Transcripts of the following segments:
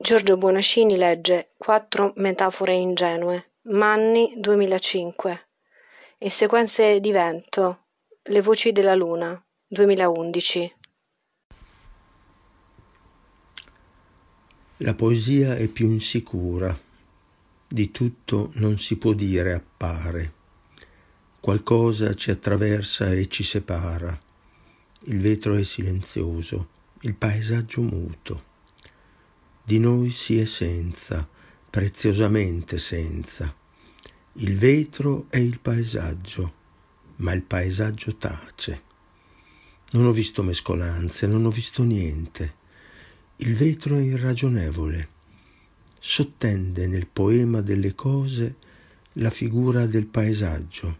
Giorgio Buonacini legge Quattro metafore ingenue, Manni 2005 e Sequenze di vento, Le voci della luna 2011. La poesia è più insicura, di tutto non si può dire appare, qualcosa ci attraversa e ci separa, il vetro è silenzioso, il paesaggio muto di noi si è senza, preziosamente senza. Il vetro è il paesaggio, ma il paesaggio tace. Non ho visto mescolanze, non ho visto niente. Il vetro è irragionevole. Sottende nel poema delle cose la figura del paesaggio,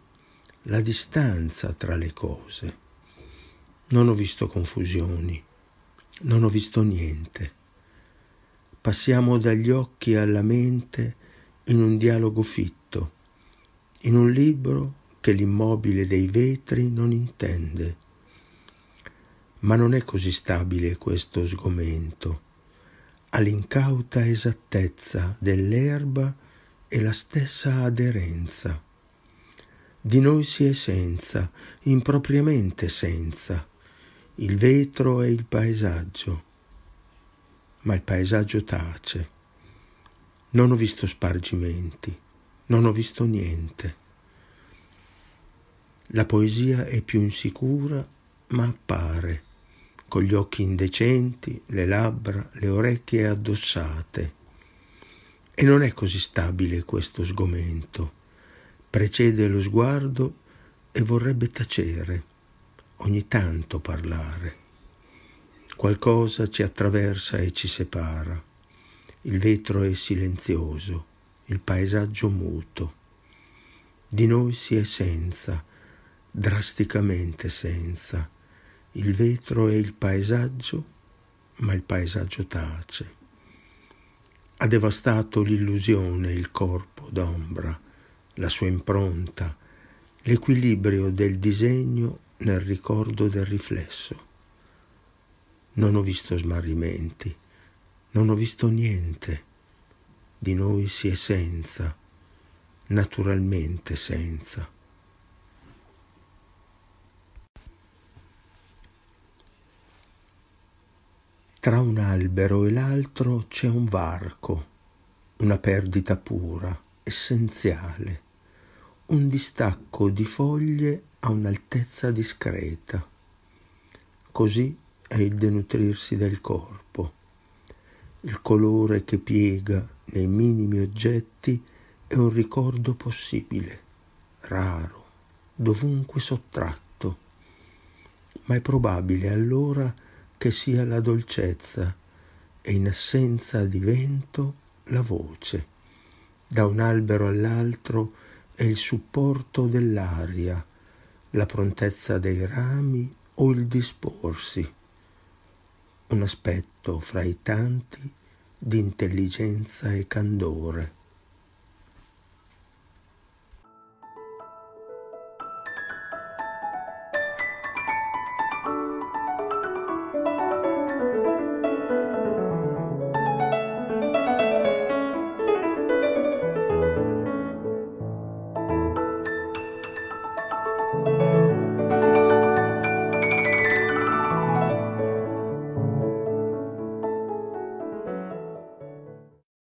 la distanza tra le cose. Non ho visto confusioni, non ho visto niente passiamo dagli occhi alla mente in un dialogo fitto, in un libro che l'immobile dei vetri non intende. Ma non è così stabile questo sgomento. All'incauta esattezza dell'erba e la stessa aderenza. Di noi si è senza, impropriamente senza. Il vetro e il paesaggio ma il paesaggio tace. Non ho visto spargimenti, non ho visto niente. La poesia è più insicura, ma appare, con gli occhi indecenti, le labbra, le orecchie addossate. E non è così stabile questo sgomento. Precede lo sguardo e vorrebbe tacere, ogni tanto parlare. Qualcosa ci attraversa e ci separa. Il vetro è silenzioso, il paesaggio muto. Di noi si è senza, drasticamente senza. Il vetro è il paesaggio, ma il paesaggio tace. Ha devastato l'illusione il corpo d'ombra, la sua impronta, l'equilibrio del disegno nel ricordo del riflesso. Non ho visto smarrimenti, non ho visto niente. Di noi si è senza, naturalmente senza. Tra un albero e l'altro c'è un varco, una perdita pura, essenziale, un distacco di foglie a un'altezza discreta. Così è il denutrirsi del corpo. Il colore che piega nei minimi oggetti è un ricordo possibile, raro, dovunque sottratto, ma è probabile allora che sia la dolcezza e in assenza di vento la voce. Da un albero all'altro è il supporto dell'aria, la prontezza dei rami o il disporsi un aspetto fra i tanti di intelligenza e candore.